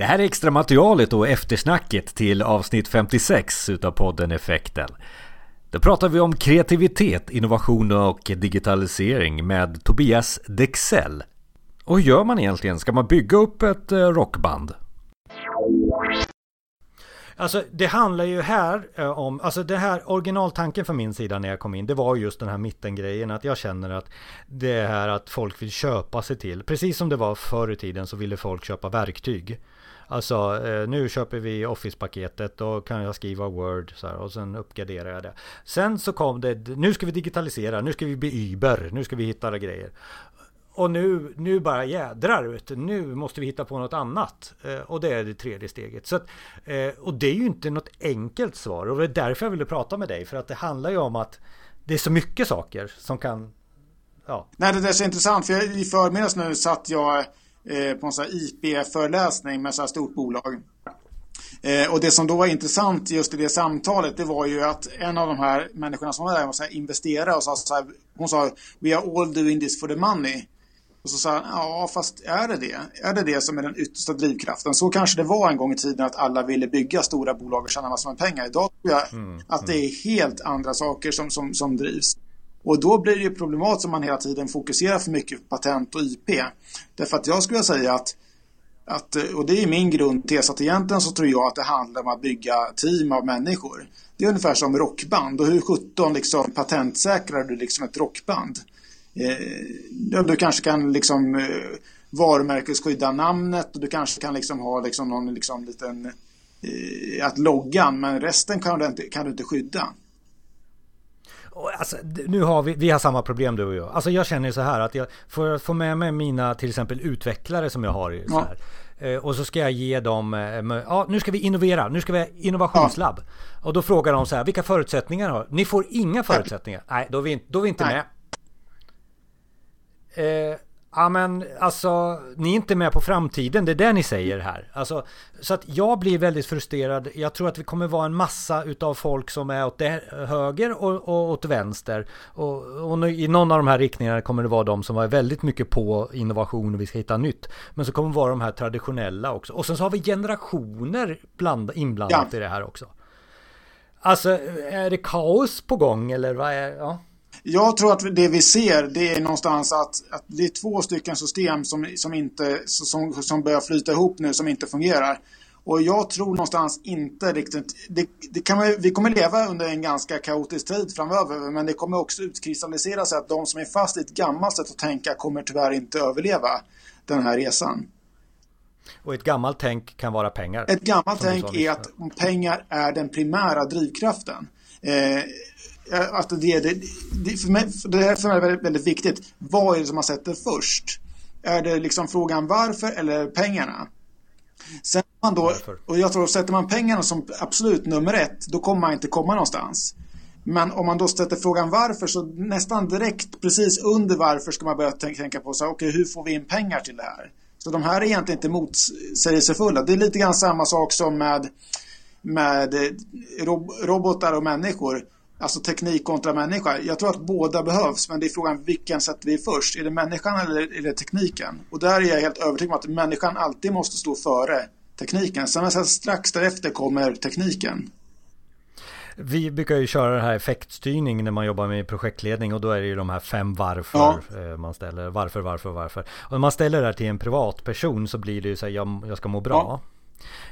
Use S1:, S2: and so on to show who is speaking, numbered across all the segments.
S1: Det här är extra materialet och eftersnacket till avsnitt 56 utav podden Effekten. Då pratar vi om kreativitet, innovation och digitalisering med Tobias Dexell. Och hur gör man egentligen? Ska man bygga upp ett eh, rockband? Alltså det handlar ju här eh, om, alltså det här originaltanken från min sida när jag kom in, det var just den här mittengrejen att jag känner att det här att folk vill köpa sig till, precis som det var förr i tiden så ville folk köpa verktyg. Alltså eh, nu köper vi Office-paketet, då kan jag skriva Word så här, och sen uppgraderar jag det. Sen så kom det, nu ska vi digitalisera, nu ska vi bli Uber, nu ska vi hitta alla grejer. Och nu, nu bara jädrar, vet du, nu måste vi hitta på något annat. Eh, och det är det tredje steget. Så att, eh, och det är ju inte något enkelt svar. Och det är därför jag ville prata med dig. För att det handlar ju om att det är så mycket saker som kan... Ja.
S2: Nej, det är så intressant. För jag, i förmiddags nu satt jag eh, på en sån här IP-föreläsning med så här stort bolag. Eh, och det som då var intressant just i det samtalet det var ju att en av de här människorna som var där var så här, investerare och sa så här, hon sa We are all doing this for the money. Och så sa han, ja fast är det det? Är det det som är den yttersta drivkraften? Så kanske det var en gång i tiden att alla ville bygga stora bolag och tjäna massor med pengar. Idag tror jag mm, att det är helt andra saker som, som, som drivs. Och då blir det ju problematiskt om man hela tiden fokuserar för mycket på patent och IP. Därför att jag skulle säga att, att och det är min grundtes, att egentligen så tror jag att det handlar om att bygga team av människor. Det är ungefär som rockband och hur 17 liksom patentsäkrar du liksom ett rockband? Eh, du kanske kan liksom eh, varumärkesskydda namnet och du kanske kan liksom ha liksom någon liksom liten eh, att loggan men resten kan du inte, kan du inte skydda.
S1: Alltså, nu har vi, vi har samma problem du och jag. Alltså jag känner så här att jag får få med mig mina till exempel utvecklare som jag har. Så här, ja. Och så ska jag ge dem, ja nu ska vi innovera, nu ska vi ha innovationslabb. Ja. Och då frågar de så här, vilka förutsättningar har Ni får inga förutsättningar. Nej, då är vi, då är vi inte Nej. med. Eh, ja men alltså, ni är inte med på framtiden, det är det ni säger här. Alltså, så att jag blir väldigt frustrerad. Jag tror att vi kommer vara en massa utav folk som är åt höger och, och åt vänster. Och, och, i någon av de här riktningarna kommer det vara de som var väldigt mycket på innovation och vi ska hitta nytt. Men så kommer det vara de här traditionella också. Och sen så har vi generationer bland, inblandat ja. i det här också. Alltså, är det kaos på gång eller vad är... Ja.
S2: Jag tror att det vi ser det är någonstans att, att det är två stycken system som, som, inte, som, som börjar flyta ihop nu som inte fungerar. Och jag tror någonstans inte riktigt... Det, det kan man, vi kommer leva under en ganska kaotisk tid framöver men det kommer också utkristallisera sig att de som är fast i ett gammalt sätt att tänka kommer tyvärr inte överleva den här resan.
S1: Och ett gammalt tänk kan vara pengar.
S2: Ett gammalt tänk är att pengar är den primära drivkraften. Eh, att det, det, det, för mig, det är för mig väldigt, väldigt viktigt. Vad är det som man sätter först? Är det liksom frågan varför eller pengarna? Sen man då, och jag tror sätter man pengarna som absolut nummer ett, då kommer man inte komma någonstans. Men om man då sätter frågan varför så nästan direkt precis under varför ska man börja tänka på så okej okay, hur får vi in pengar till det här? Så de här är egentligen inte motsägelsefulla. Det är lite grann samma sak som med, med rob robotar och människor. Alltså teknik kontra människa. Jag tror att båda behövs men det är frågan vilken sätter vi först? Är det människan eller är det tekniken? Och där är jag helt övertygad om att människan alltid måste stå före tekniken. Sen strax därefter kommer tekniken.
S1: Vi brukar ju köra det här effektstyrning när man jobbar med projektledning och då är det ju de här fem varför ja. Eh, man ställer. Varför, varför, varför. Och när man ställer det här till en privatperson så blir det ju så här, jag, jag ska må bra. Ja.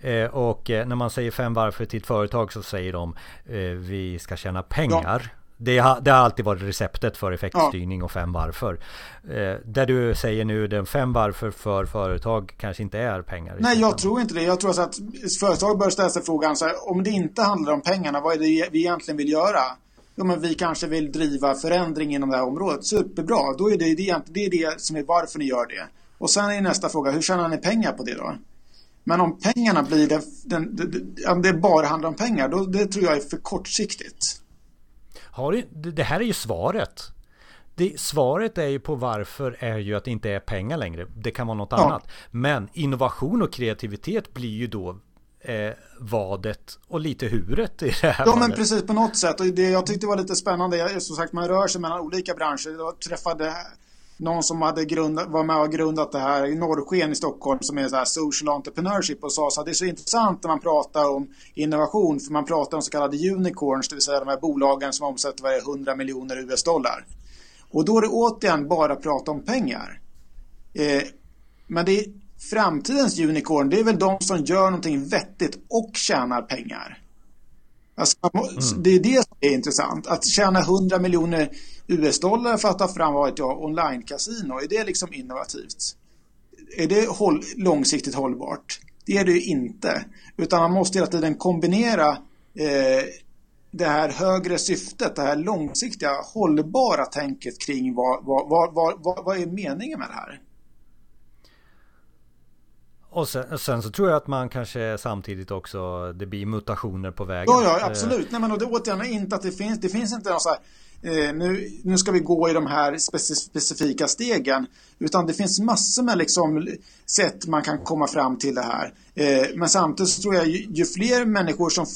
S1: Eh, och eh, när man säger fem varför till ett företag så säger de eh, vi ska tjäna pengar. Ja. Det har, det har, alltid varit receptet för effektstyrning och fem varför. Eh, där du säger nu den fem varför för företag kanske inte är pengar.
S2: Nej, jag tror inte det. Jag tror att företag bör ställa sig frågan så här, om det inte handlar om pengarna, vad är det vi egentligen vill göra? Ja, men vi kanske vill driva förändring inom det här området. Superbra, då är det det, det, är det som är varför ni gör det. Och sen är nästa fråga, hur tjänar ni pengar på det då? Men om pengarna blir det, den, det, om det bara handlar om pengar, då, det tror jag är för kortsiktigt.
S1: Har du, det här är ju svaret. Det, svaret är ju på varför är ju att det inte är pengar längre. Det kan vara något ja. annat. Men innovation och kreativitet blir ju då eh, vadet och lite huret i det här.
S2: Ja, men precis på något sätt. Och det jag tyckte var lite spännande, jag, som sagt man rör sig mellan olika branscher. Jag träffade någon som hade grundat, var med och grundat det här i Norrsken i Stockholm som är så här social entrepreneurship och sa så att det är så intressant när man pratar om innovation för man pratar om så kallade unicorns, det vill säga de här bolagen som omsätter varje 100 miljoner US-dollar. Och då är det återigen bara att prata om pengar. Eh, men det är framtidens unicorn, det är väl de som gör någonting vettigt och tjänar pengar. Alltså, mm. Det är det som är intressant. Att tjäna 100 miljoner US-dollar för att ta fram vad jag, online-casino, är det liksom innovativt? Är det håll, långsiktigt hållbart? Det är det ju inte. Utan man måste hela tiden kombinera eh, det här högre syftet, det här långsiktiga hållbara tänket kring vad, vad, vad, vad, vad är meningen med det här?
S1: Och sen, sen, så tror jag att man kanske samtidigt också det blir mutationer på vägen.
S2: Ja, ja absolut. Nej, men och det återigen inte att det finns. Det finns inte någon så här, eh, nu, nu ska vi gå i de här specifika stegen. Utan det finns massor med liksom sätt man kan komma fram till det här. Eh, men samtidigt så tror jag ju, ju fler människor som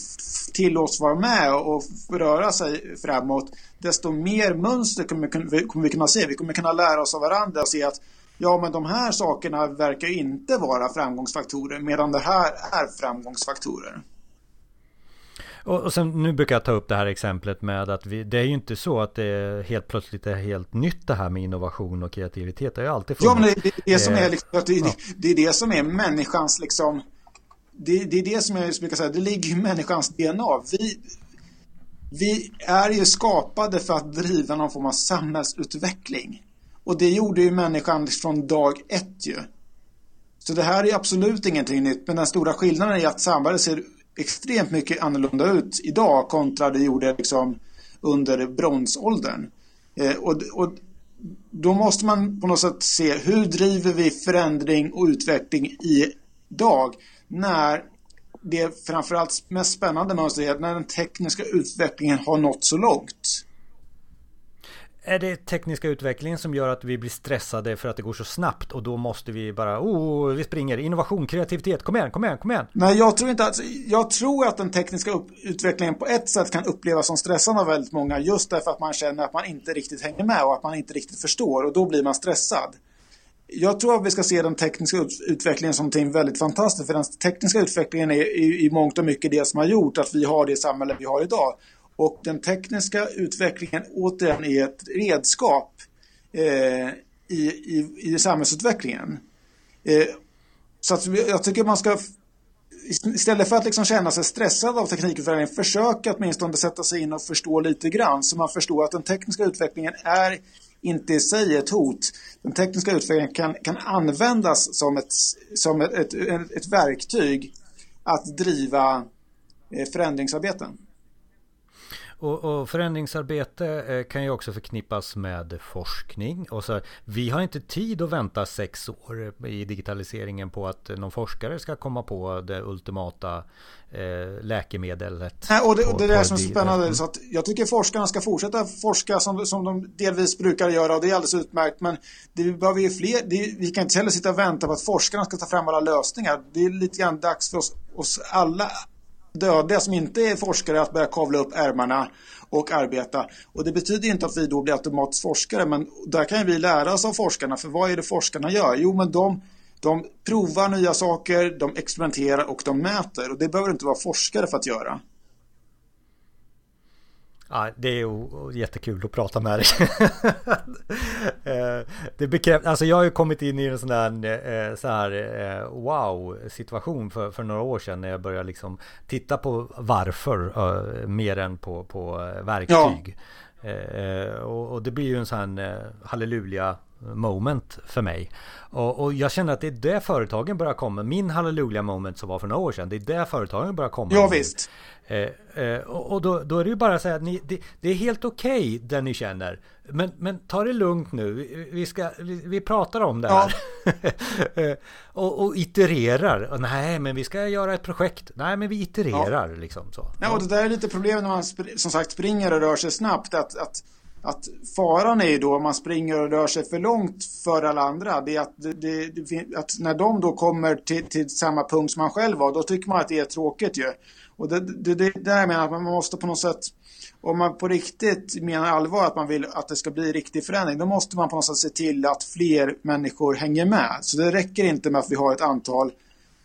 S2: tillåts vara med och röra sig framåt desto mer mönster kommer vi, kommer vi kunna se. Vi kommer kunna lära oss av varandra och se att ja men de här sakerna verkar inte vara framgångsfaktorer medan det här är framgångsfaktorer.
S1: Och, och sen, nu brukar jag ta upp det här exemplet med att vi, det är ju inte så att det helt plötsligt är helt nytt det här med innovation och kreativitet. Det har ju alltid
S2: funnits. Ja, men det, det, det som är eh, liksom, det, ja. det, är det som är människans liksom det, det är det som jag brukar säga, det ligger i människans DNA. Vi, vi är ju skapade för att driva någon form av samhällsutveckling. Och det gjorde ju människan från dag ett ju. Så det här är absolut ingenting nytt. Men den stora skillnaden är att samhället ser extremt mycket annorlunda ut idag kontra det gjorde liksom under bronsåldern. Eh, och, och då måste man på något sätt se hur driver vi förändring och utveckling idag när det framförallt mest spännande mönstret är när den tekniska utvecklingen har nått så långt.
S1: Är det tekniska utvecklingen som gör att vi blir stressade för att det går så snabbt och då måste vi bara, oh, vi springer, innovation, kreativitet, kom igen, kom igen, kom igen.
S2: Nej, jag tror inte att, jag tror att den tekniska upp, utvecklingen på ett sätt kan upplevas som stressande av väldigt många just därför att man känner att man inte riktigt hänger med och att man inte riktigt förstår och då blir man stressad. Jag tror att vi ska se den tekniska utvecklingen som någonting väldigt fantastiskt för den tekniska utvecklingen är i, i mångt och mycket det som har gjort att vi har det samhälle vi har idag. Och den tekniska utvecklingen återigen är ett redskap eh, i, i, i samhällsutvecklingen. Eh, så att jag tycker man ska istället för att liksom känna sig stressad av teknikutvecklingen försöka åtminstone sätta sig in och förstå lite grann så man förstår att den tekniska utvecklingen är inte i sig ett hot. Den tekniska utvecklingen kan, kan användas som, ett, som ett, ett, ett verktyg att driva eh, förändringsarbeten.
S1: Och, och, förändringsarbete eh, kan ju också förknippas med forskning. Och så, vi har inte tid att vänta sex år i digitaliseringen på att någon forskare ska komma på det ultimata eh, läkemedlet.
S2: Nej, och det, och det är det som är så spännande. Mm. Så att jag tycker forskarna ska fortsätta forska som, som de delvis brukar göra och det är alldeles utmärkt. Men det behöver ju fler, det, vi kan inte heller sitta och vänta på att forskarna ska ta fram alla lösningar. Det är lite grann dags för oss, oss alla dödliga som inte är forskare att börja kavla upp ärmarna och arbeta. Och det betyder inte att vi då blir automatiskt forskare men där kan vi lära oss av forskarna för vad är det forskarna gör? Jo men de, de provar nya saker, de experimenterar och de mäter och det behöver inte vara forskare för att göra.
S1: Ja, det är jättekul att prata med dig. Eh, det bekräftar, alltså jag har ju kommit in i en sån där eh, så här eh, wow situation för, för några år sedan när jag började liksom titta på varför mer än på, på verktyg. Ja. Och, och, det blir ju en sån här halleluja moment för mig. Och, och, jag känner att det är det företagen börjar komma. Min halleluja moment som var för några år sedan. Det är det företagen börjar komma.
S2: Ja visst.
S1: Eh, eh, och då, då, är det ju bara så att ni, det, det, är helt okej okay, det ni känner. Men, men ta det lugnt nu. Vi, ska, vi, vi pratar om det här. Ja. Eh, och, och itererar. Nej, men vi ska göra ett projekt. Nej, men vi itererar ja. liksom så.
S2: Ja, och det där är lite problemet när man som sagt springer och rör sig snabbt. Att, att att faran är ju då om man springer och rör sig för långt för alla andra. Det är att, det, det, att när de då kommer till, till, samma punkt som man själv var, då tycker man att det är tråkigt ju. Och det, det, det där jag menar att man måste på något sätt om man på riktigt menar allvar att man vill att det ska bli riktig förändring, då måste man på något sätt se till att fler människor hänger med. Så det räcker inte med att vi har ett antal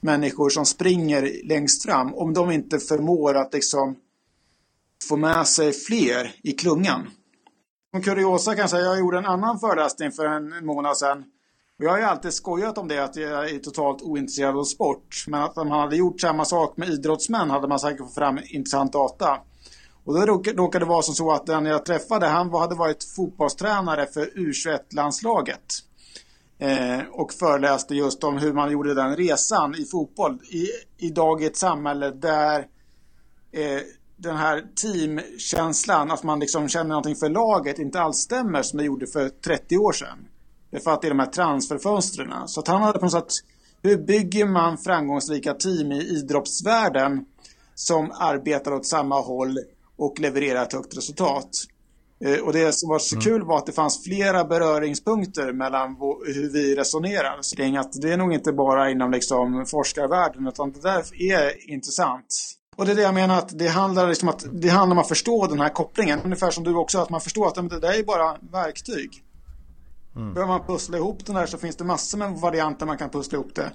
S2: människor som springer längst fram om de inte förmår att liksom få med sig fler i klungan. Som kuriosa kan jag säga, jag gjorde en annan föreläsning för en månad sedan. Och jag har ju alltid skojat om det, att jag är totalt ointresserad av sport. Men att om man hade gjort samma sak med idrottsmän hade man säkert fått fram intressant data. Och då råkade det vara som så att den jag träffade, han hade varit fotbollstränare för U21-landslaget. Eh, och föreläste just om hur man gjorde den resan i fotboll. I, idag i ett samhälle där eh, den här teamkänslan, att man liksom känner någonting för laget, inte alls stämmer som det gjorde för 30 år sedan. Det är för att det är de här transferfönstren. Så att han hade på något sätt, hur bygger man framgångsrika team i idrottsvärlden som arbetar åt samma håll och levererar ett högt resultat? Eh, och det som var så mm. kul var att det fanns flera beröringspunkter mellan hur vi resonerar kring att det är nog inte bara inom liksom forskarvärlden utan det där är intressant. Och det är det jag menar att det handlar, liksom att, det handlar om att förstå den här kopplingen. Ungefär som du också, att man förstår att det där är bara verktyg. Mm. Behöver man pussla ihop den där så finns det massor med varianter man kan pussla ihop det.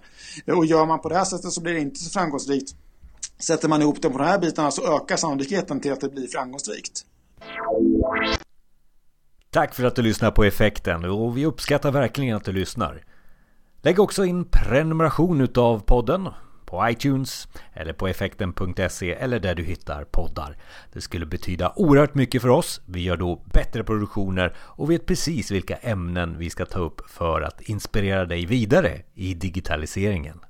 S2: Och gör man på det här sättet så blir det inte så framgångsrikt. Sätter man ihop det på de här bitarna så ökar sannolikheten till att det blir framgångsrikt.
S1: Tack för att du lyssnar på effekten och vi uppskattar verkligen att du lyssnar. Lägg också in prenumeration utav podden på iTunes eller på effekten.se eller där du hittar poddar. Det skulle betyda oerhört mycket för oss. Vi gör då bättre produktioner och vet precis vilka ämnen vi ska ta upp för att inspirera dig vidare i digitaliseringen.